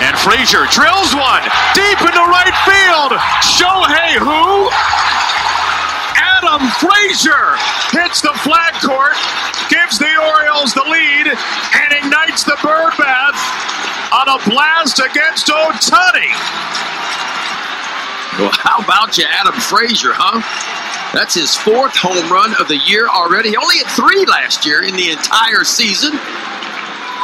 And Frazier drills one deep into right field. Shohei who? Adam Frazier hits the flag court, gives the Orioles the lead, and ignites the bird bath on a blast against Ohtani. Well, how about you, Adam Frazier, huh? That's his fourth home run of the year already. He only had three last year in the entire season.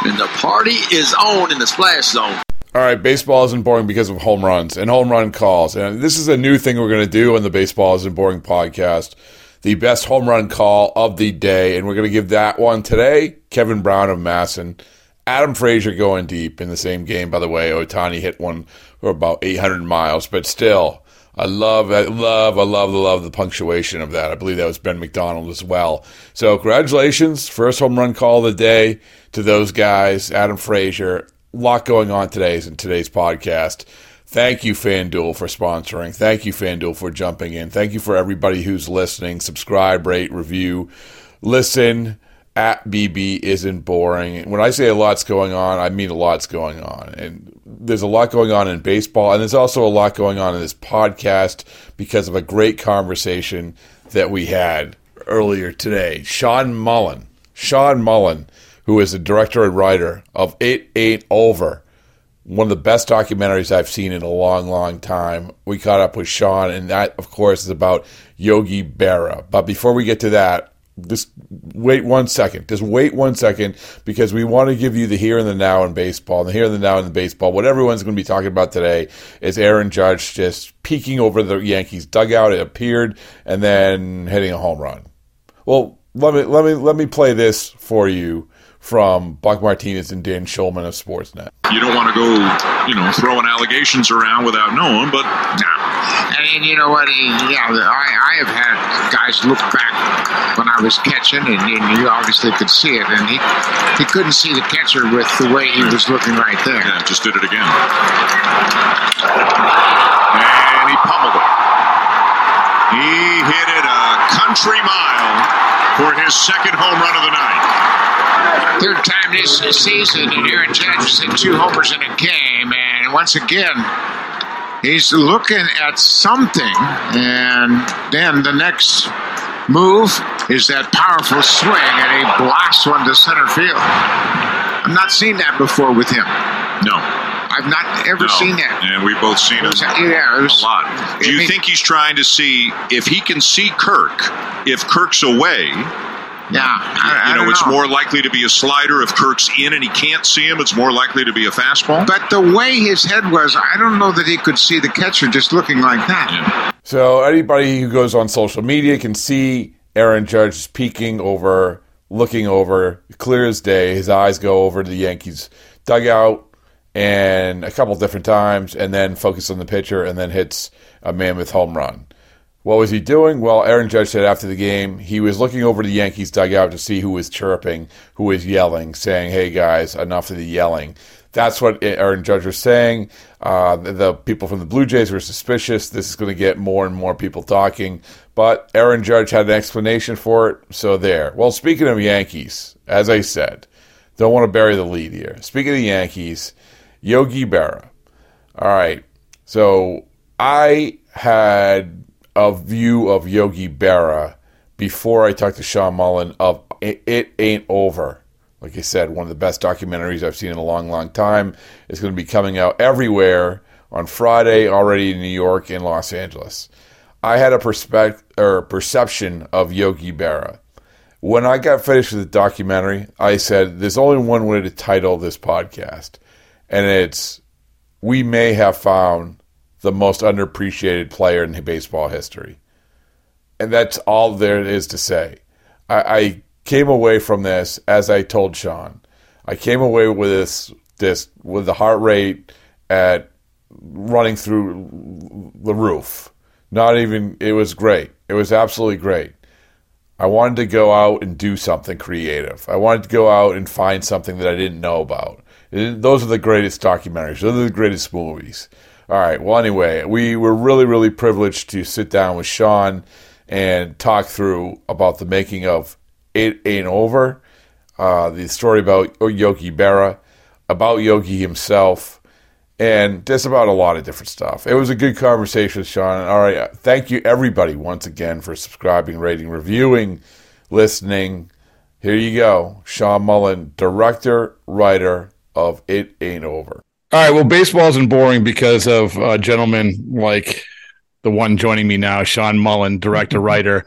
And the party is on in the splash zone. All right, baseball isn't boring because of home runs and home run calls. And this is a new thing we're going to do on the Baseball Isn't Boring podcast. The best home run call of the day. And we're going to give that one today. Kevin Brown of MASN. Adam Frazier going deep in the same game, by the way. Ohtani hit one for about 800 miles, but still, I love, I love, I love, love the punctuation of that. I believe that was Ben McDonald as well. So, congratulations, first home run call of the day to those guys, Adam Frazier. Lot going on today's in today's podcast. Thank you, FanDuel, for sponsoring. Thank you, FanDuel, for jumping in. Thank you for everybody who's listening. Subscribe, rate, review, listen at BB isn't boring. When I say a lot's going on, I mean a lot's going on. And there's a lot going on in baseball, and there's also a lot going on in this podcast because of a great conversation that we had earlier today. Sean Mullin, Sean Mullin, who is the director and writer of It Ain't Over, one of the best documentaries I've seen in a long, long time. We caught up with Sean, and that, of course, is about Yogi Berra. But before we get to that, just wait one second. Just wait one second because we want to give you the here and the now in baseball. And the here and the now in baseball, what everyone's going to be talking about today is Aaron Judge just peeking over the Yankees dugout. It appeared and then hitting a home run. Well, let me let me let me play this for you from Buck Martinez and Dan Shulman of Sportsnet. You don't want to go, you know, throwing allegations around without knowing, but nah. I mean, you know what? Yeah, I, I have had guys look back when I was catching, and, and you obviously could see it, and he he couldn't see the catcher with the way he was looking right there. Yeah, just did it again, and he pummeled it. He hit it a country mile for his second home run of the night. Third time this season, and Aaron Judge hit two homers in a game, and once again, he's looking at something, and then the next move is that powerful swing, and he blasts one to center field. I've not seen that before with him. No. I've not ever no. seen that. And we've both seen it. Yeah, it was, a lot. Do you mean, think he's trying to see if he can see Kirk? If Kirk's away, yeah, I, you know, I it's know. more likely to be a slider. If Kirk's in and he can't see him, it's more likely to be a fastball. But the way his head was, I don't know that he could see the catcher just looking like that. Yeah. So anybody who goes on social media can see Aaron Judge peeking over, looking over, clear as day. His eyes go over to the Yankees dugout and a couple different times, and then focus on the pitcher, and then hits a mammoth home run. What was he doing? Well, Aaron Judge said after the game he was looking over the Yankees dugout to see who was chirping, who was yelling, saying, "Hey guys, enough of the yelling." That's what Aaron Judge was saying. Uh, the, people from the Blue Jays were suspicious. This is going to get more and more people talking. But Aaron Judge had an explanation for it, so there. Well, speaking of Yankees, as I said, don't want to bury the lead here. Speaking of the Yankees, Yogi Berra. All right. So I had a view of Yogi Berra before I talked to Sean Mullin of It, Ain't Over. Like I said, one of the best documentaries I've seen in a long, long time. It's going to be coming out everywhere on Friday, already in New York and Los Angeles. I had a perspective or perception of Yogi Berra. When I got finished with the documentary, I said, "There's only one way to title this podcast, and it's we may have found the most underappreciated player in baseball history." And that's all there is to say. I, I came away from this as I told Sean. I came away with this this with the heart rate at running through the roof. Not even it was great. It was absolutely great. I wanted to go out and do something creative. I wanted to go out and find something that I didn't know about. Those are the greatest documentaries. Those are the greatest movies. All right. Well, anyway, we were really, really privileged to sit down with Sean and talk through about the making of It Ain't Over, uh, the story about Yogi Berra, about Yogi himself, and just about a lot of different stuff. It was a good conversation Sean. All right. Thank you, everybody, once again, for subscribing, rating, reviewing, listening. Here you go. Sean Mullin, director, writer of It Ain't Over. All right. Well, baseball isn't boring because of uh, gentlemen like the one joining me now, Sean Mullin, director, writer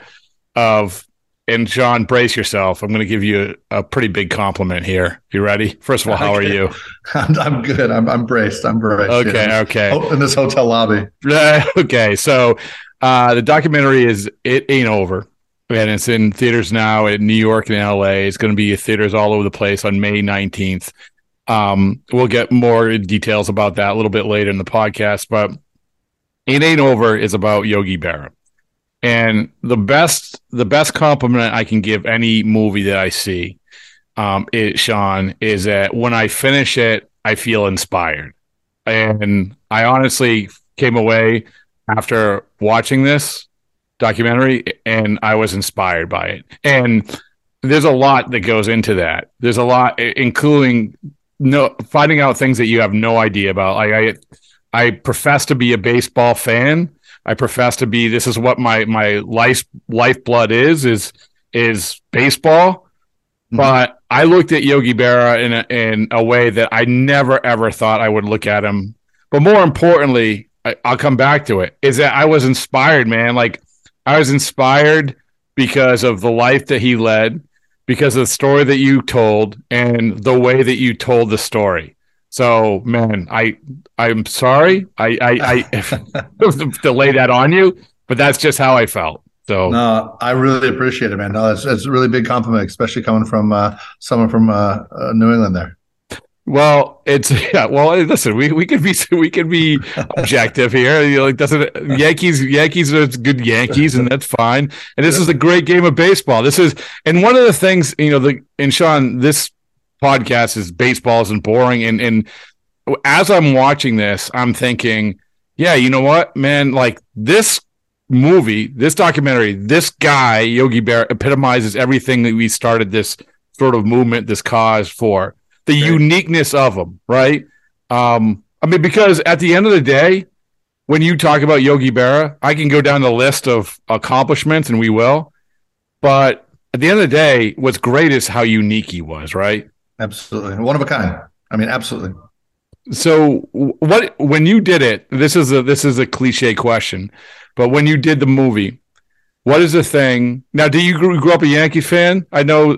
of and John, brace yourself. I'm going to give you a, a, pretty big compliment here. You ready? First of all, how okay. are you? I'm, I'm good. I'm, I'm braced. I'm braced. Okay. Yeah. Okay. Oh, in this hotel lobby. okay. So uh, the documentary is It Ain't Over. And it's in theaters now in New York and LA. It's going to be in theaters all over the place on May 19th. Um, we'll get more details about that a little bit later in the podcast. But It Ain't Over is about Yogi Berra. And the best the best compliment I can give any movie that I see, um, it, Sean, is that when I finish it, I feel inspired. And I honestly came away after watching this documentary and I was inspired by it. And there's a lot that goes into that. There's a lot, including no finding out things that you have no idea about. Like I, I profess to be a baseball fan, I profess to be. This is what my my life lifeblood is is is baseball. Mm-hmm. But I looked at Yogi Berra in a, in a way that I never ever thought I would look at him. But more importantly, I, I'll come back to it. Is that I was inspired, man. Like I was inspired because of the life that he led, because of the story that you told, and the way that you told the story. So, man, I I'm sorry. I I, I to lay that on you, but that's just how I felt. So no, I really appreciate it, man. No, it's it's a really big compliment, especially coming from uh, someone from uh, uh, New England there. Well, it's yeah. Well, listen, we, we could be we could be objective here. You know, like doesn't Yankees Yankees are good Yankees, and that's fine. And this is a great game of baseball. This is and one of the things you know the and Sean this podcast is baseball isn't boring. And and as I'm watching this, I'm thinking, yeah, you know what, man, like this movie, this documentary, this guy, Yogi Bear, epitomizes everything that we started this sort of movement, this cause for. The right. uniqueness of them, right? Um, I mean, because at the end of the day, when you talk about Yogi Berra, I can go down the list of accomplishments, and we will. But at the end of the day, what's great is how unique he was, right? Absolutely. One of a kind. I mean, absolutely. So what when you did it, this is a this is a cliche question, but when you did the movie, what is the thing? Now, do you grew, grew up a Yankee fan? I know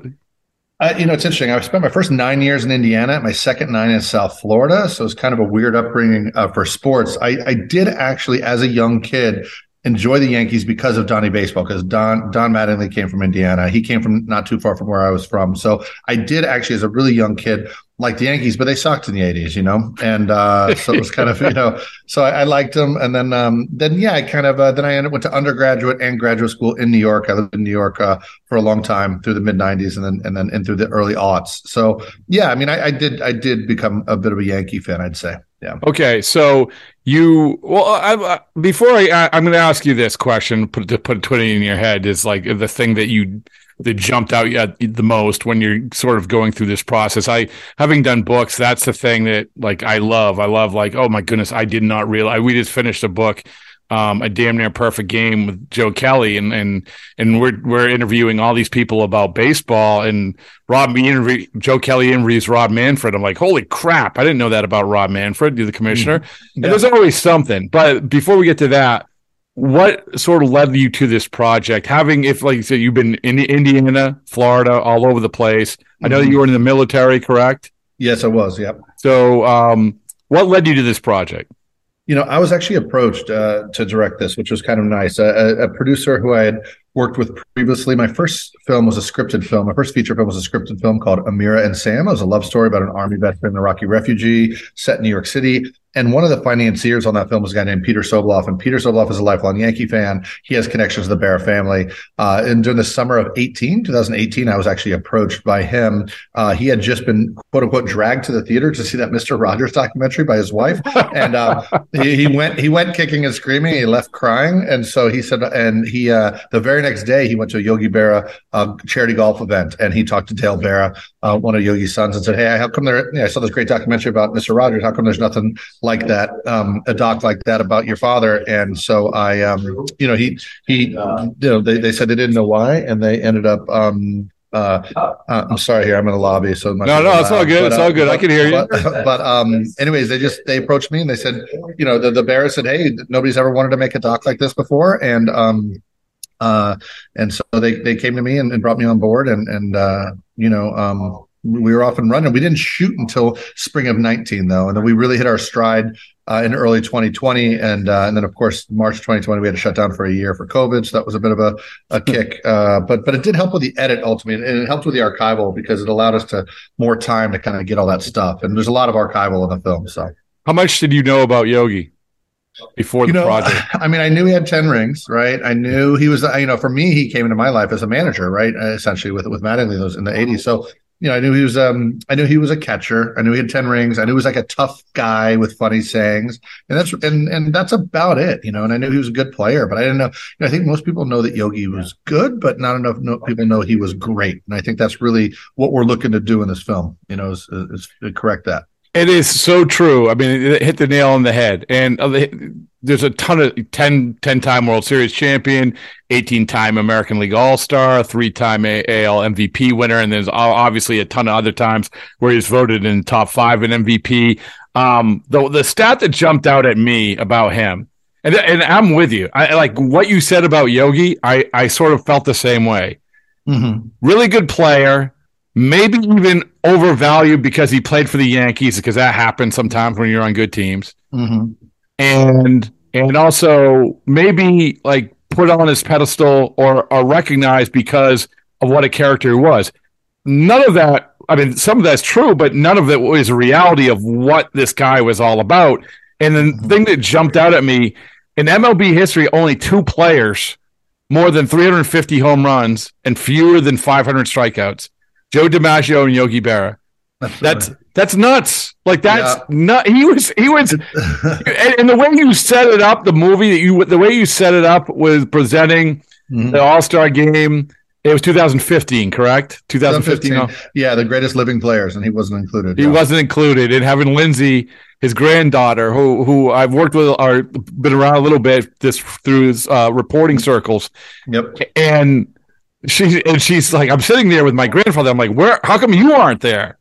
uh, you know, it's interesting. I spent my first nine years in Indiana, my second nine in South Florida. So it's kind of a weird upbringing uh, for sports. I, I, did actually, as a young kid, enjoy the Yankees because of Donnie Baseball, because Don Don Mattingly came from Indiana. He came from not too far from where I was from. So I did actually, as a really young kid, like the Yankees, but they sucked in the '80s, you know. And uh, so it was kind of, you know, so I, I liked them. And then, um, then yeah, I kind of uh, then I ended, went to undergraduate and graduate school in New York. I lived in New York uh, for a long time through the mid '90s, and then and then and through the early aughts. So yeah, I mean, I, I did I did become a bit of a Yankee fan, I'd say. Yeah. Okay, so you well, I, before I, I am going to ask you this question, put to put put it in your head is like the thing that you that jumped out at the most when you're sort of going through this process. I having done books, that's the thing that like I love. I love like oh my goodness, I did not realize we just finished a book um, a damn near perfect game with Joe Kelly, and and and we're we're interviewing all these people about baseball, and Rob me interview Joe Kelly interviews Rob Manfred. I'm like, holy crap, I didn't know that about Rob Manfred, the commissioner. Mm-hmm. And there's always something. But before we get to that, what sort of led you to this project? Having, if like you said, you've been in Indiana, Florida, all over the place. I know that mm-hmm. you were in the military, correct? Yes, I was. Yep. So, um, what led you to this project? You know, I was actually approached uh, to direct this, which was kind of nice. A, a, producer who I had worked with previously. My first film was a scripted film. My first feature film was a scripted film called Amira and Sam. It was a love story about an army veteran, an Iraqi refugee, set in New York City. And one of the financiers on that film was a guy named Peter Soboloff. And Peter Soboloff is a lifelong Yankee fan. He has connections to the Berra family. Uh, and during the summer of 18, 2018, I was actually approached by him. Uh, he had just been, quote unquote, dragged to the theater to see that Mr. Rogers documentary by his wife. And uh, he, he, went he went kicking and screaming. He left crying. And so he said, and he, uh, the very next day, he went to a Yogi Berra uh, charity golf event and he talked to Dale Berra, uh, one of Yogi's sons, and said, Hey, how come there, yeah, I saw this great documentary about Mr. Rogers. How come there's nothing like that, um, a doc like that about your father. And so I, um, you know, he, he, you know, they, they said they didn't know why, and they ended up, um, uh, uh, I'm sorry here. I'm in the lobby, so no, no, it's all good. But, it's all good. But, I can hear you. But, but, um, anyways, they just they approached me and they said, you know, the the Berra said, hey, nobody's ever wanted to make a doc like this before, and um, uh, and so they they came to me and, and brought me on board, and and uh, you know, um, we were off and running. We didn't shoot until spring of 19 though, and then we really hit our stride uh, in early 2020, and uh, and then of course March 2020 we had to shut down for a year for COVID, so that was a bit of a, a kick. Uh, but but it did help with the edit ultimately, and it helped with the archival because it allowed us to more time to kind of get all that stuff. And there's a lot of archival in the film. So how much did you know about Yogi? before the you know, project? I mean, I knew he had 10 rings, right? I knew he was, you know, for me, he came into my life as a manager, right? Essentially with, with Mattingly those in the 80s. So you know, I knew he was um I knew he was a catcher. I knew he had 10 rings. I knew he was like a tough guy with funny sayings. And that's and and that's about it, you know. And I knew he was a good player, but I didn't know. You know I think most people know that Yogi was good, but not enough no, people know he was great. And I think that's really what we're looking to do in this film, you know, is, is, is correct that. It is so true. I mean, it hit the nail on the head. And uh, there's a ton of 10, 10 time World Series champion, 18 time American League All Star, three time AL MVP winner. And there's obviously a ton of other times where he's voted in top five in MVP. Um, the, the stat that jumped out at me about him, and, and I'm with you. I like what you said about Yogi. I, I sort of felt the same way. Mm-hmm. Really good player maybe even overvalued because he played for the Yankees because that happens sometimes when you're on good teams. Mm-hmm. And and also maybe like put on his pedestal or, are recognized because of what a character he was. None of that, I mean, some of that's true, but none of it was a reality of what this guy was all about. And the mm-hmm. thing that jumped out at me in MLB history, only two players more than 350 home runs and fewer than 500 strikeouts. Joe DiMaggio and Yogi Berra. That's that's, nuts. Like that's yeah. not. He was he was, and, and, the way you set it up, the movie that you the way you set it up was presenting mm-hmm. the All Star game. It was 2015, correct? 2015. 2015. Yeah, the greatest living players, and he wasn't included. He no. wasn't included. And having Lindsay, his granddaughter, who who I've worked with or been around a little bit this through his uh, reporting circles. Yep. And she and she's like, I'm sitting there with my grandfather. I'm like, where? How come you aren't there?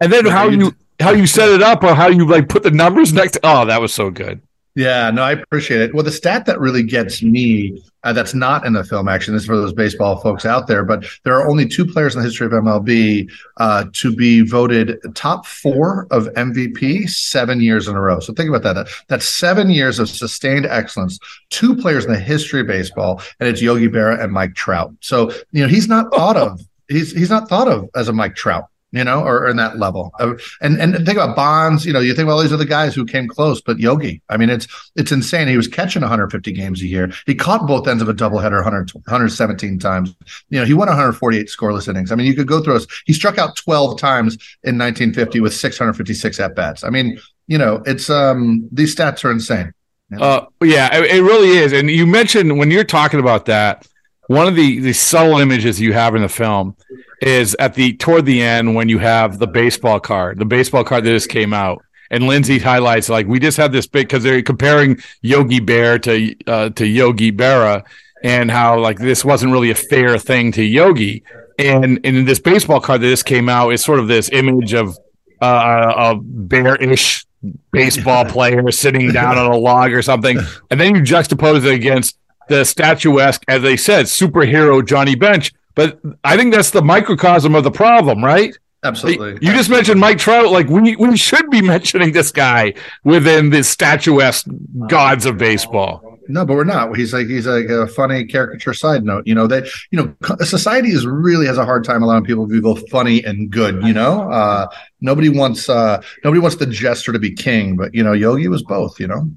And then how you how you set it up or how you like put the numbers next. To, oh, that was so good. Yeah, no, I appreciate it. Well, the stat that really gets me uh, that's not in the film action this is for those baseball folks out there, but there are only two players in the history of MLB uh, to be voted top four of MVP seven years in a row. So think about that. That's seven years of sustained excellence. Two players in the history of baseball, and it's Yogi Berra and Mike Trout. So you know he's not thought of. He's he's not thought of as a Mike Trout you know, or, or in that level. And and think about Bonds, you know, you think about all these other guys who came close, but Yogi, I mean, it's it's insane. He was catching 150 games a year. He caught both ends of a doubleheader 100, 117 times. You know, he won 148 scoreless innings. I mean, you could go through. He struck out 12 times in 1950 with 656 at bats. I mean, you know, it's um these stats are insane. Uh, yeah, it, it really is. And you mentioned when you're talking about that, one of the the subtle images you have in the film is at the toward the end when you have the baseball card, the baseball card that just came out, and Lindsay highlights like we just had this big because they're comparing Yogi Bear to uh, to Yogi Berra and how like this wasn't really a fair thing to Yogi. And, and in this baseball card that just came out is sort of this image of uh, a bearish baseball player sitting down on a log or something, and then you juxtapose it against the statuesque, as they said, superhero Johnny Bench. But I think that's the microcosm of the problem, right? Absolutely. You just mentioned Mike Trout. Like we we should be mentioning this guy within the statuesque gods of baseball. No, but we're not. He's like he's like a funny caricature side note. You know, that you know society is really has a hard time allowing people to be both funny and good. You know, uh, nobody wants uh, nobody wants the jester to be king, but you know, Yogi was both. You know,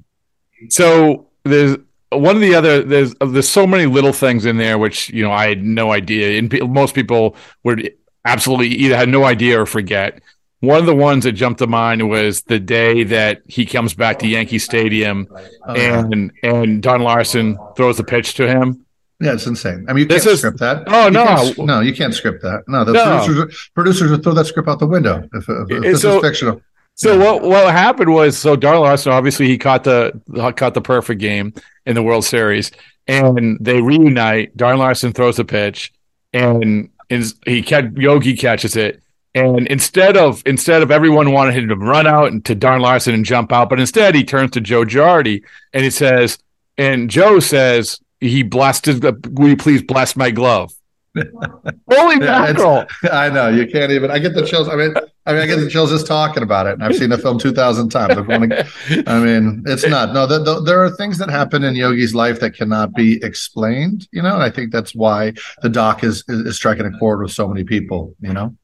so there's one of the other there's uh, there's so many little things in there which you know I had no idea, and most people would absolutely either had no idea or forget. One of the ones that jumped to mind was the day that he comes back to Yankee Stadium Oh, and and Don Larsen throws the pitch to him. yeah, it's insane. I mean, you This can't is- script that. Oh, You no. no, you can't script that. No, the No. producers producers would throw that script out the window if, if, if this so- is fictional. So what what happened was so Don Larsen obviously he caught the caught the perfect game in the World Series and they reunite. Don Larsen throws a pitch and is he catch Yogi catches it and instead of instead of everyone wanted him to run out and to Don Larson and jump out, but instead he turns to Joe Girardi and he says and Joe says he blessed his will you please bless my glove. Holy mackerel! I know you can't even. I get the chills. I mean, I mean, I get the chills just talking about it. And I've seen the film two thousand times. I, wanna- I mean, it's not. No, the, the, there are things that happen in Yogi's life that cannot be explained. You know, and I think that's why the doc is is, is striking a chord with so many people. You know.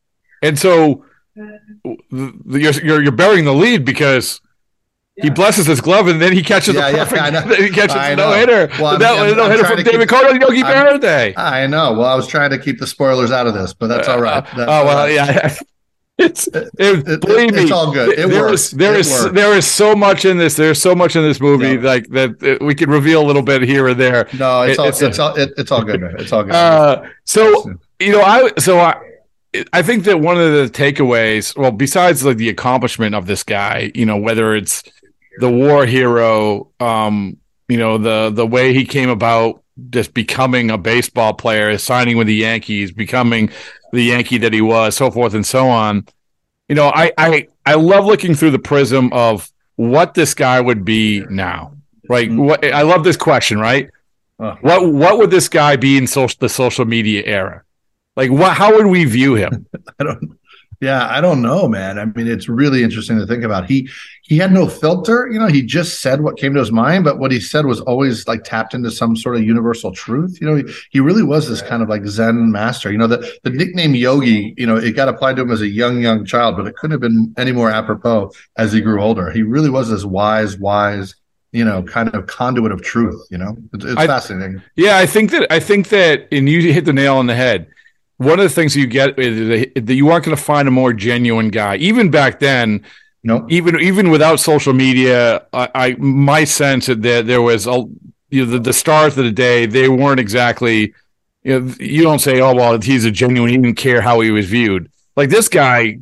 And so you're, you're you're burying the lead because he blesses his glove and then he catches Yeah, the yeah, perfect. I know. he catches I know. no hitter. Well, that I'm- no hitter from David keep- Cone on Yogi I'm- Berra Day. I know. Well, I was trying to keep the spoilers out of this, but that's all right. That's oh well, yeah. It's it, believe me, it's all good. It there works. is there It is works. there is so much in this. There's so much in this movie like that uh, we could reveal a little bit here or there. No, it's It- all it's, all it, it's all good. It's all good. Uh, so you know, I so I I think that one of the takeaways, well, besides like the accomplishment of this guy, you know, whether it's the war hero, um, you know, the the way he came about just becoming a baseball player, signing with the Yankees, becoming the Yankee that he was, so forth and so on. You know, I I I love looking through the prism of what this guy would be now. Right? What I love this question, right? Uh. What what would this guy be in social the social media era? Like what how would we view him? I don't. Yeah, I don't know, man. I mean, it's really interesting to think about. He he had no filter. You know, he just said what came to his mind, but what he said was always like tapped into some sort of universal truth. You know, he, he really was this kind of like Zen master. You know, the the nickname Yogi. You know, it got applied to him as a young young child, but it couldn't have been any more apropos as he grew older. He really was this wise, wise. You know, kind of conduit of truth. You know, it's, it's I- fascinating. Yeah, I think that I think that, and you hit the nail on the head. One of the things you get is that you aren't going to find a more genuine guy. Even back then, no, even even without social media, I, I my sense that there, there was a you know the, the stars of the day. They weren't exactly. You know, you don't say, "Oh well, he's a genuine." He didn't care how he was viewed. Like this guy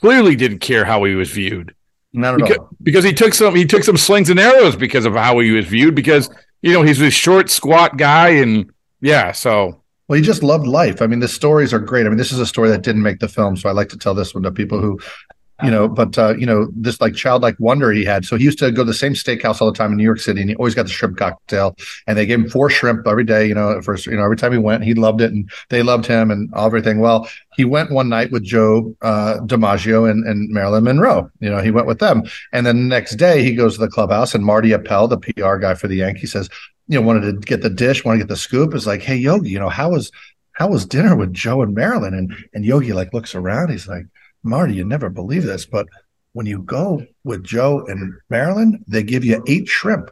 clearly didn't care how he was viewed Not at because, all. because he took some he took some slings and arrows because of how he was viewed because you know he's this short squat guy and yeah so Well, he just loved life. I mean, the stories are great. I mean, this is a story that didn't make the film, so I like to tell this one to people who, you know, but uh, you know, this like childlike wonder he had. So he used to go to the same steakhouse all the time in New York City, and he always got the shrimp cocktail. And they gave him four shrimp every day. You know, at first, you know, every time he went, he loved it, and they loved him and everything. Well, he went one night with Joe uh, DiMaggio and, and Marilyn Monroe. You know, he went with them, and then the next day he goes to the clubhouse, and Marty Appel, the PR guy for the Yankees, says, you know, wanted to get the dish, want to get the scoop. Is like, hey Yogi, you know, how was how was dinner with Joe and Marilyn? And and Yogi like looks around. He's like, Marty, you never believe this, but when you go with Joe and Marilyn, they give you eight shrimp.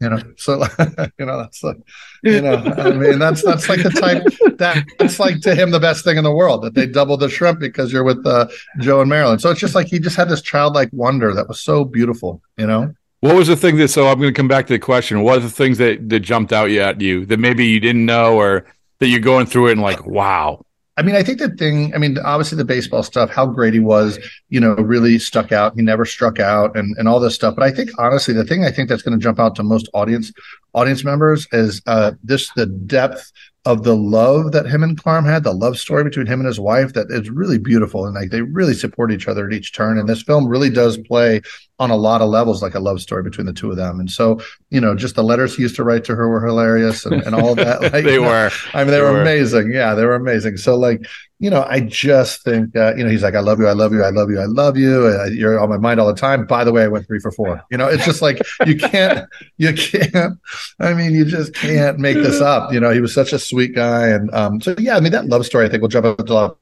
You know, so you know that's like, you know, I mean that's that's like the type that that's like to him the best thing in the world that they double the shrimp because you're with uh, Joe and Marilyn. So it's just like he just had this childlike wonder that was so beautiful. You know. what was the thing that so i'm going to come back to the question what are the things that that jumped out at you that maybe you didn't know or that you're going through it and like wow I mean, I think the thing, I mean, obviously the baseball stuff, how great he was, you know, really stuck out. He never struck out and, and all this stuff. But I think honestly, the thing I think that's going to jump out to most audience audience members is uh, this the depth of the love that him and Carm had, the love story between him and his wife, that is really beautiful. And like they really support each other at each turn. And this film really does play on a lot of levels like a love story between the two of them. And so, you know, just the letters he used to write to her were hilarious and, and all that. Like, they know, were. I mean, they, They were, were. amazing. Yeah, they were amazing. So like, you know, I just think, uh, you know, he's like, I love you, I love you, I love you, I love you. You're on my mind all the time. By the way, I went three for four. You know, it's just like you can't, you can't. I mean, you just can't make this up. You know, he was such a sweet guy, and um, so yeah, I mean, that love story I think will jump up to a lot of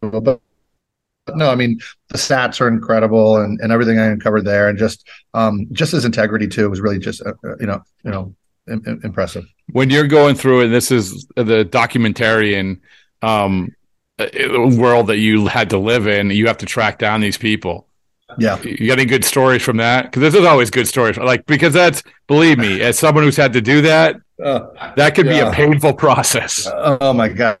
people, but. no, I mean the stats are incredible, and, and everything I uncovered there, and just um, just his integrity too was really just uh, uh, you know you know im- im- impressive. when you're going through and this is the documentarian um world that you had to live in you have to track down these people. Yeah, you got any good stories from that? Because this is always good stories like because that's believe me as someone who's had to do that Uh, that could be a painful process. Oh my god.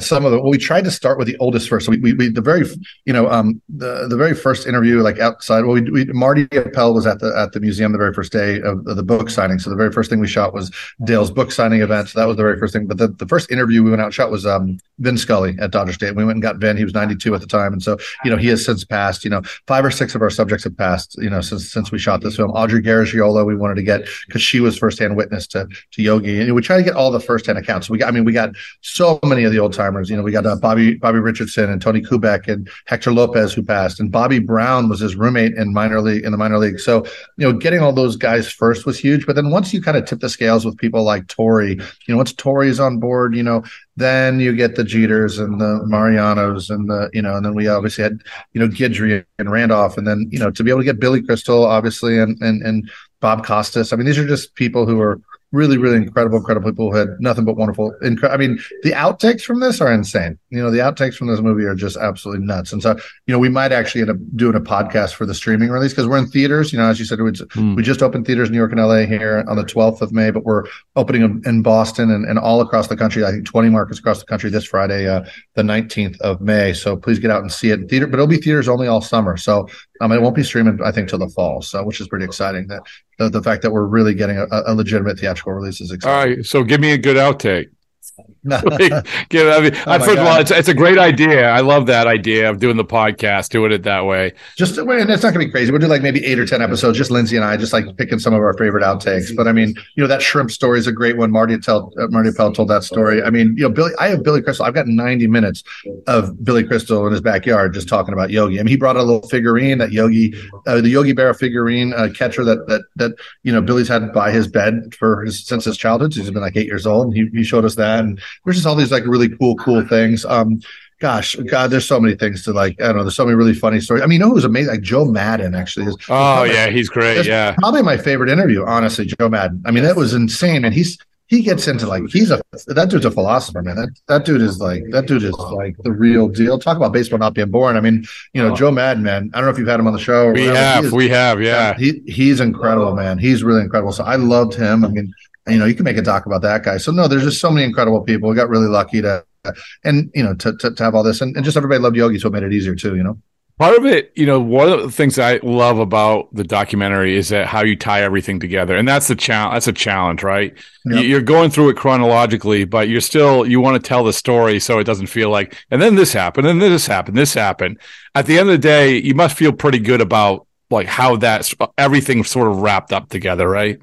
Some of the we tried to start with the oldest first. So we, we, we the very you know um the the very first interview like outside. Well, we, we Marty Appel was at the at the museum the very first day of, the book signing. So the very first thing we shot was Dale's book signing event. So that was the very first thing. But the, the first interview we went out and shot was um Vin Scully at Dodger State. We went and got Vin. He was 92 at the time, and so you know he has since passed. You know five or six of our subjects have passed. You know since since we shot this film. Audrey Garagiola we wanted to get because she was firsthand witness to to Yogi, and we try to get all the firsthand accounts. We got I mean we got so many of the old timers. You know, we got uh, Bobby Bobby Richardson and Tony Kubek and Hector Lopez who passed, and Bobby Brown was his roommate in minor league in the minor league. So you know, getting all those guys first was huge. But then once you kind of tip the scales with people like Torre, you know, once Torre's on board, you know, then you get the Jeters and the Marianos and the you know, and then we obviously had you know Guidry and Randolph, and then you know to be able to get Billy Crystal obviously and and and Bob Costas. I mean, these are just people who are really, really incredible, incredible people who had nothing but wonderful. Incre- I mean, the outtakes from this are insane. You know, the outtakes from this movie are just absolutely nuts. And so, you know, we might actually end up doing a podcast for the streaming release because we're in theaters. You know, as you said, we, we just opened theaters in New York and LA here on the 12th of May, but we're opening in, in Boston and, and all across the country. I think 20 markets across the country this Friday, uh, the 19th of May. So please get out and see it in theater, but it'll be theaters only all summer. So um, it won't be streaming, I think, till the fall. So, which is pretty exciting. That the, the fact that we're really getting a, a legitimate theatrical release is exciting. All right, so give me a good outtake Like, give- I mean, Oh my first of all, it's, it's a great idea. I love that idea of doing the podcast, doing it that way. just and it's not going to be crazy. We'll do like maybe eight or ten episodes. Just Lindsay and I, just like picking some of our favorite outtakes. But I mean, you know, that shrimp story is a great one. Marty tell uh, Marty Appel told that story. I mean, you know, Billy. I have Billy Crystal. I've got ninety minutes of Billy Crystal in his backyard just talking about Yogi. I mean, he brought a little figurine that Yogi, uh, the Yogi Berra figurine uh, catcher that that that you know Billy's had by his bed for his since his childhood. So he's been like eight years old, and he, he showed us that. And there's just all these like really cool, cool things. Um, gosh, God, there's so many things to like. I don't know. There's so many really funny stories. I mean, you know who's amazing? Like Joe Maddon actually is. Oh yeah, he's great. Yeah. probably my favorite interview, honestly, Joe Maddon. I mean, that was insane, and he's he gets into like he's a that dude's a philosopher, man. That that dude is like that dude is like the real deal. Talk about baseball not being born. I mean, you know, Joe Maddon, man. I don't know if you've had him on the show. We whatever. have, is- we have, yeah. He he's incredible, man. He's really incredible. So I loved him. I mean, you know, you can make a doc about that guy. So no, there's just so many incredible people. We got really lucky to and you know to to, to have all this and, and just everybody loved Yogi, so it made it easier too. You know. Part of it, you know, one of the things I love about the documentary is that how you tie everything together, and that's the challenge. That's a challenge, right? Yep. You're going through it chronologically, but you're still you want to tell the story so it doesn't feel like, and then this happened, and then this happened, this happened. At the end of the day, you must feel pretty good about like how that's everything sort of wrapped up together, right?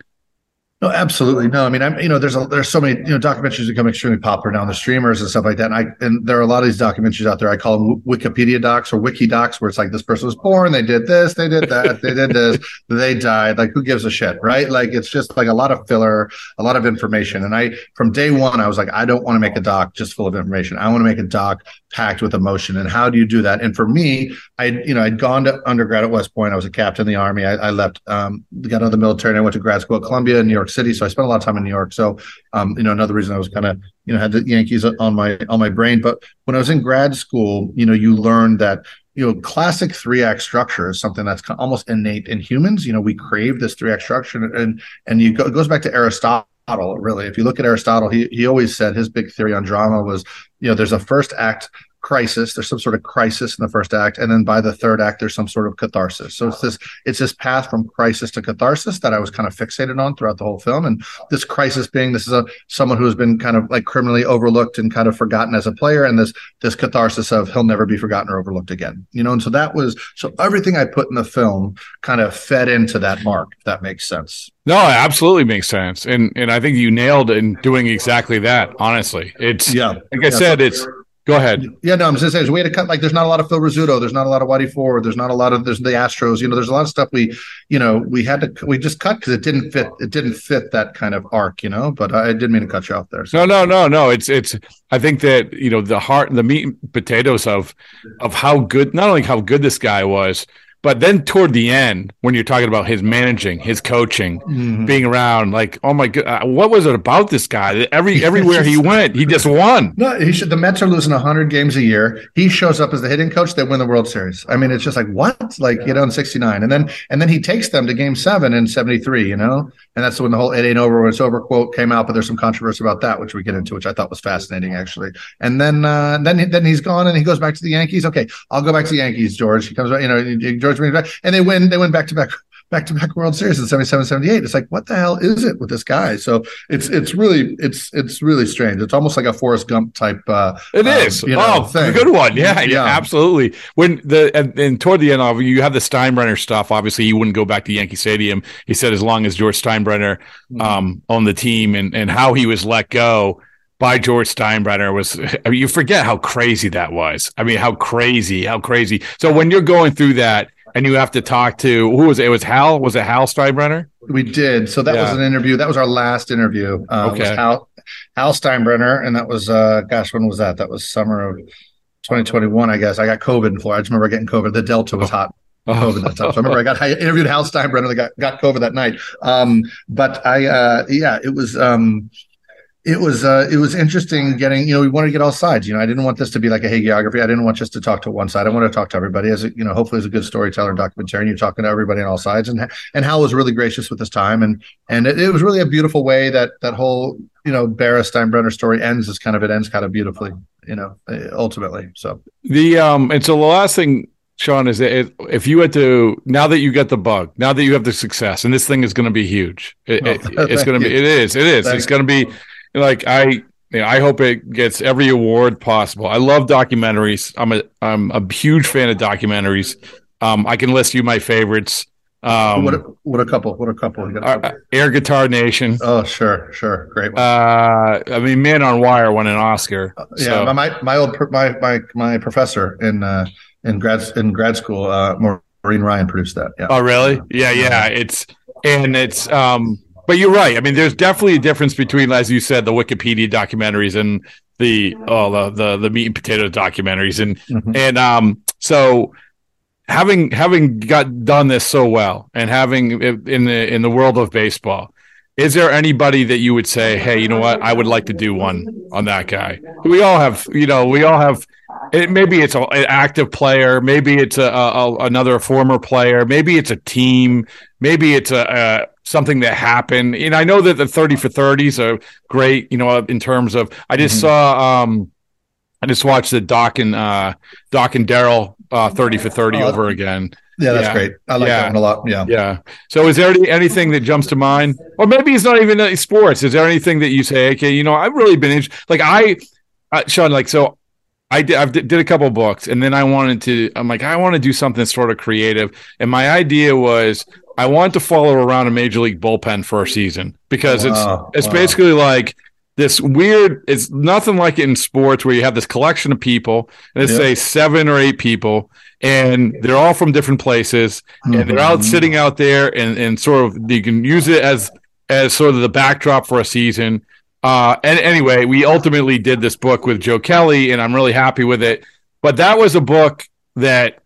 No, absolutely no. I mean, I'm you know, there's a, there's so many you know documentaries become extremely popular now the streamers and stuff like that. And I and there are a lot of these documentaries out there. I call them Wikipedia docs or Wiki docs, where it's like this person was born, they did this, they did that, they did this, they died. Like, who gives a shit, right? Like, it's just like a lot of filler, a lot of information. And I, from day one, I was like, I don't want to make a doc just full of information. I want to make a doc packed with emotion. And how do you do that? And for me, I, you know, I'd gone to undergrad at West Point. I was a captain in the army. I, I left, um, got out of the military, and I went to grad school at Columbia in New York City. So I spent a lot of time in New York. So, um, you know, another reason I was kind of, you know, had the Yankees on my on my brain. But when I was in grad school, you know, you learned that you know, classic three act structure is something that's almost innate in humans. You know, we crave this three act structure, and and you go, it goes back to Aristotle Really, if you look at Aristotle, he he always said his big theory on drama was, you know, there's a first act crisis there's some sort of crisis in the first act and then by the third act there's some sort of catharsis so it's this it's this path from crisis to catharsis that i was kind of fixated on throughout the whole film and this crisis being this is a someone who has been kind of like criminally overlooked and kind of forgotten as a player and this this catharsis of he'll never be forgotten or overlooked again you know and so that was so everything i put in the film kind of fed into that mark if that makes sense no, it absolutely makes sense, and and I think you nailed in doing exactly that. Honestly, it's yeah. Like I yeah, said, it's Go ahead. Yeah, no, I'm just saying, there's a way to cut. Like, there's not a lot of Phil Rizzuto. There's not a lot of Whitey Ford. There's not a lot of there's the Astros. You know, there's a lot of stuff we, you know, we had to we just cut because it didn't fit. It didn't fit that kind of arc. You know, but I didn't mean to cut you off there. So. No, no, no, no. It's it's. I think that you know the heart, and the meat and potatoes of of how good, not only how good this guy was, but then toward the end, when you're talking about his managing, his coaching, Mhm. being around, like, oh my god, what was it about this guy? Every everywhere he went, he just won. No, he should. The Mets are losing 100 games a year. He shows up as the hitting coach. They win the World Series. I mean, it's just like what, like you know, in '69, and then and then he takes them to Game Seven in '73. You know, and that's when the whole "it ain't over when it's over" quote came out. But there's some controversy about that, which we get into, which I thought was fascinating actually. And then uh, then then he's gone and he goes back to the Yankees. Okay, I'll go back to the Yankees. George, he comes back. You know, George brings back, and they win. They win back to back. Back to back World Series in 77, 78. It's like, what the hell is it with this guy? So it's it's really it's it's really strange. It's almost like a Forrest Gump type uh It um, you know, oh, thing. good one. Yeah, yeah, absolutely. When the and, and toward the end of you have the Steinbrenner stuff. Obviously, he wouldn't go back to Yankee Stadium. He said as long as George Steinbrenner Mm-hmm. um, owned the team and and how he was let go by George Steinbrenner was. I mean, you forget how crazy that was. I mean, how crazy, how crazy. So when you're going through that and you have to talk to who was it? It was Hal. Was it Hal Steinbrenner? We did. So that was an interview. That was our last interview. Uh, Okay. Hal, Hal Steinbrenner, and that was uh, gosh, when was that? That was summer of 2021, I guess. I got COVID in Florida. I just remember getting COVID. The Delta was hot. COVID that time. So I remember I got I interviewed Hal Steinbrenner that got, got COVID that night. Um, but I uh, yeah, it was um, it was uh, it was interesting getting you know we wanted to get all sides. You know, I didn't want this to be like a hagiography. I didn't want just to talk to one side. I wanted to talk to everybody as a, you know hopefully as a good storyteller and documentarian. You're talking to everybody on all sides, and and Hal was really gracious with his time, and and it, it was really a beautiful way that that whole you know Berra Steinbrenner story ends as kind of it ends kind of beautifully. You know, uh, ultimately. So The um, and so the last thing, Sean, is that if- if you had to now that you got the bug, now that you have the success, and this thing is going to be huge. It, Oh, it- it's going to be. It is. It is. It's going to be like I. You know, I hope it gets every award possible. I love documentaries. I'm a I'm a huge fan of documentaries. Um, I can list you my favorites. Um, what a, what a couple! What a couple! Uh. Air Guitar Nation. Oh sure, sure, great one. Uh, I mean, Man on Wire won an Oscar. yeah, so- my my my old my my my professor in uh in grad in grad school, uh Maureen Ryan produced that. Yeah. Oh, really? Yeah, yeah. It's and it's um but you're right. I mean, there's definitely a difference between, as you said, the Wikipedia documentaries and the oh the the, the meat and potato documentaries. And Mhm. and um so having having got done this so well and having in the in the world of baseball, is there anybody that you would say, hey, you know what, I would like to do one on that guy? We all have, you know, we all have. It, maybe it's a, an active player, maybe it's a, a, another former player, maybe it's a team, maybe it's a something that happened. And I know that the thirty for thirties are great, you know, in terms of. I just saw, um I just watched the Doc and uh, Doc and Darryl uh, thirty for thirty Oh, over again. Yeah, that's great. I like Yeah. that one a lot. Yeah. Yeah. So, is there any, anything that jumps to mind, or maybe it's not even uh, sports? Is there anything that you say, okay, you know, I've really been. Like I, uh, Sean, like so, I did. I did a couple books, and then I wanted to. I'm like, I want to do something sort of creative, and my idea was. I want to follow around a major league bullpen for a season because Wow, it's it's wow. basically like this weird. It's nothing like it in sports where you have this collection of people, and let's Yeah. say seven or eight people, and they're all from different places, and they're out Mhm. sitting out there, and and sort of you can use it as as sort of the backdrop for a season. Uh, and anyway, we ultimately did this book with Joe Kelly, and I'm really happy with it. But that was a book that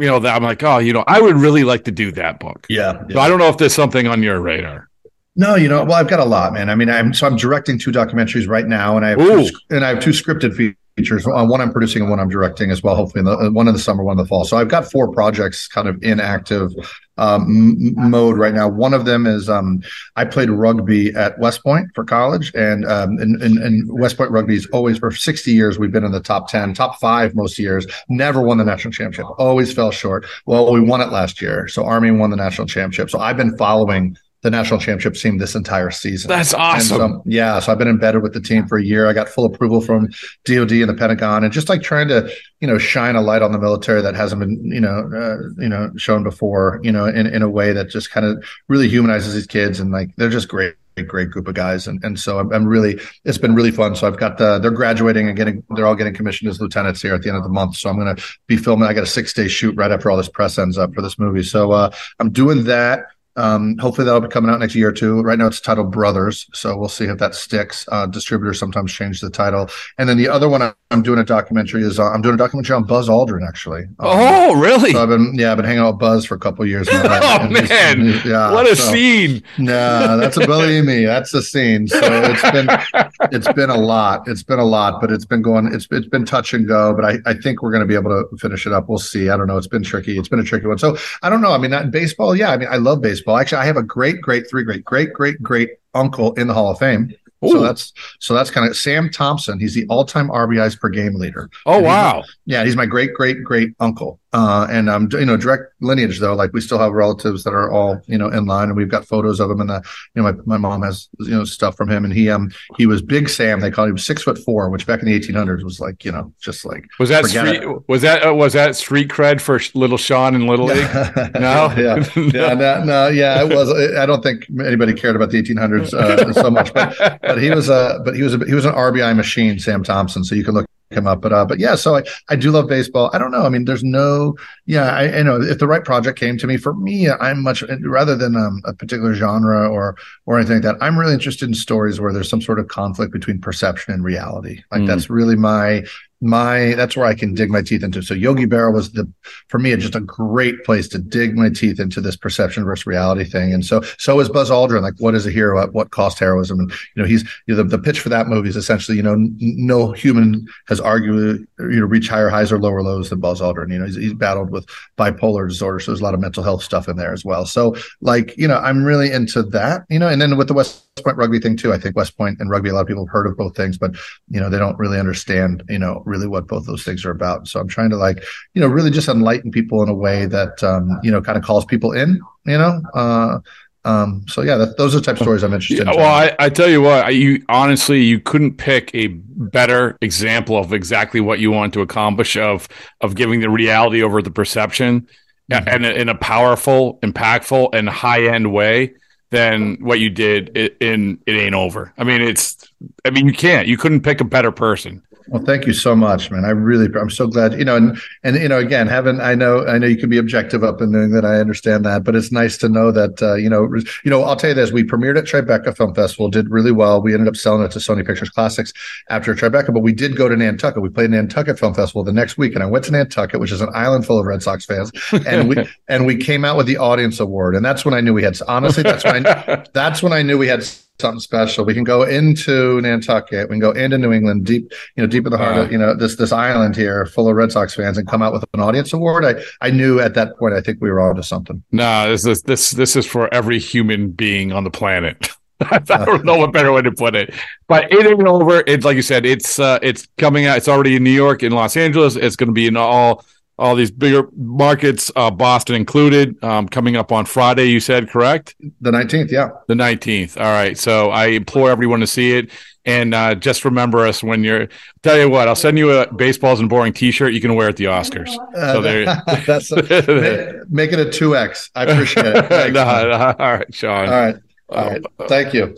you know that I'm like, oh, you know, I would really like to do that book. Yeah. So I don't know if there's something on your radar. No, you know, well, I've got a lot, man. I mean, I'm so I'm directing two documentaries right now, and I have Ooh. two, and I have two scripted features. Uh, one I'm producing and one I'm directing as well. Hopefully, in the, uh, one in the summer, one in the fall. So I've got four projects kind of in active um, mode right now. One of them is um, I played rugby at West Point for college, and um, and, and, and West Point rugby is always for 60 years we've been in the top 10, top five most years. Never won the national championship. Always fell short. Well, we won it last year, so Army won the national championship. So I've been following the national championship team this entire season. That's awesome. So, yeah, so I've been embedded with the team for a year. I got full approval from DoD and the Pentagon, and just like trying to, you know, shine a light on the military that hasn't been, you know, uh, you know, shown before, you know, in in a way that just kind of really humanizes these kids, and like they're just great great group of guys and and so I'm, I'm, really it's been really fun so i've got the they're graduating and getting they're all getting commissioned as lieutenants here at the end of the month so i'm going to be filming i got a six day shoot right after all this press ends up for this movie so uh, i'm doing that um, hopefully that'll be coming out next year or two. Right now it's titled Brothers, so we'll see if that sticks. Uh, distributors sometimes change the title, and then the other one I'm doing a documentary is uh, I'm doing a documentary on Buzz Aldrin actually. Um, oh, really? So I've been yeah I've been hanging out with Buzz for a couple years. Now, oh man, yeah, what a so, scene! Nah, that's a believe me, that's the scene. So it's been it's been a lot. It's been a lot, but it's been going. It's it's been touch and go. But I I think we're going to be able to finish it up. We'll see. I don't know. It's been tricky. It's been a tricky one. So I don't know. I mean, not in baseball. Yeah, I mean, I love baseball. Actually, I have a great, great, three great, great, great, great uncle in the Hall of Fame. Ooh. So that's so that's kind of Sam Thompson. He's the all-time RBIs per game leader. Oh wow! yeah, he's my great great great uncle. Uh, and um, you know, direct lineage though, like we still have relatives that are all you know in line, and we've got photos of him. And the you know, my, my mom has you know stuff from him, and he um he was Big Sam. They called him six foot four, which back in the 1800s was like you know just like was that street, was that uh, was that street cred for little Sean and Little League? No, yeah, yeah, no, no, yeah, it was. I don't think anybody cared about the 1800s uh, so much, but but he was a but he was a, he was an RBI machine, Sam Thompson. So you can look him up. But uh, but yeah, so I, I do love baseball. I don't know. I mean, there's no yeah. I, I know if the right project came to me for me, I'm much rather than um, a particular genre or or anything like that. I'm really interested in stories where there's some sort of conflict between perception and reality. Like mm. that's really my my that's where I can dig my teeth into. So Yogi Berra was the for me just a great place to dig my teeth into this perception versus reality thing. And so so is Buzz Aldrin. Like what is a hero at what cost heroism? And you know he's you know, the, the pitch for that movie is essentially you know n- no human has argued you know reached higher highs or lower lows than Buzz Aldrin. You know he's, he's battled with bipolar disorder, so there's a lot of mental health stuff in there as well. So like you know I'm really into that. You know, and then with the West Point rugby thing too. I think West Point and rugby, a lot of people have heard of both things, but you know, they don't really understand, you know, really what both those things are about. So I'm trying to like, you know, really just enlighten people in a way that um, you know, kind of calls people in, you know. Uh um, so yeah, that, those are the type of stories I'm interested yeah, in. Well, I, I, tell you what, you honestly, you couldn't pick a better example of exactly what you want to accomplish of of giving the reality over the perception, mm-hmm. and in a powerful, impactful, and high end way than what you did in it ain't over. I mean, it's I mean, you can't. You couldn't pick a better person. Well, thank you so much, man. I really, I'm so glad, you know, and, and, you know, again, having, I know, I know you can be objective up in doing that. I understand that, but it's nice to know that, uh, you know, you know, I'll tell you this, we premiered at Tribeca Film Festival, did really well. We ended up selling it to Sony Pictures Classics after Tribeca, but we did go to Nantucket. We played Nantucket Film Festival the next week and I went to Nantucket, which is an island full of Red Sox fans. And we, and we came out with the audience award. And that's when I knew we had, honestly, that's when I, that's when I knew we had something special. We can go into Nantucket, we can go into New England, deep, you know, deep in the heart of you know this this island here, full of Red Sox fans, and come out with an audience award. I I knew at that point, I think we were onto something. No, this is this this is for every human being on the planet. I don't know what better way to put it, but it ain't over. It's like you said, it's uh, it's coming out. It's already in New York, in Los Angeles. It's going to be in all all these bigger markets, uh, Boston included, um, coming up on Friday. You said correct? The nineteenth, yeah, the nineteenth. All right. So I implore everyone to see it, and uh, just remember us when you're. Tell you what, I'll send you a Baseball Isn't Boring T-shirt. You can wear at the Oscars. Uh, so there. that's a, make, make, it a two X. I appreciate it. no, no, all right, Sean. All right. All right. Thank you.